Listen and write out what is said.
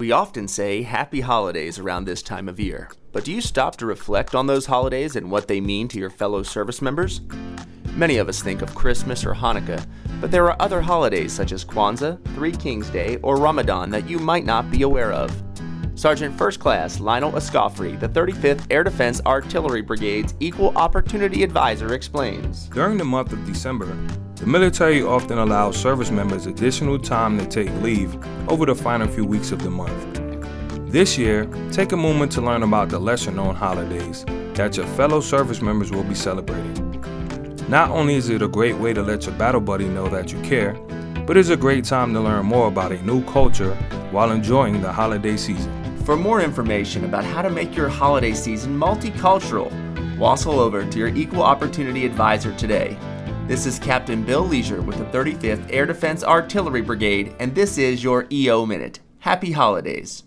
We often say happy holidays around this time of year, but do you stop to reflect on those holidays and what they mean to your fellow service members? Many of us think of Christmas or Hanukkah, but there are other holidays such as Kwanzaa, Three Kings Day, or Ramadan that you might not be aware of. Sergeant First Class Lionel Escoffrey, the 35th Air Defense Artillery Brigade's Equal Opportunity Advisor, explains. During the month of December, the military often allows service members additional time to take leave over the final few weeks of the month. This year, take a moment to learn about the lesser known holidays that your fellow service members will be celebrating. Not only is it a great way to let your battle buddy know that you care, but it's a great time to learn more about a new culture while enjoying the holiday season. For more information about how to make your holiday season multicultural, wassle over to your Equal Opportunity Advisor today. This is Captain Bill Leisure with the 35th Air Defense Artillery Brigade, and this is your EO Minute. Happy holidays.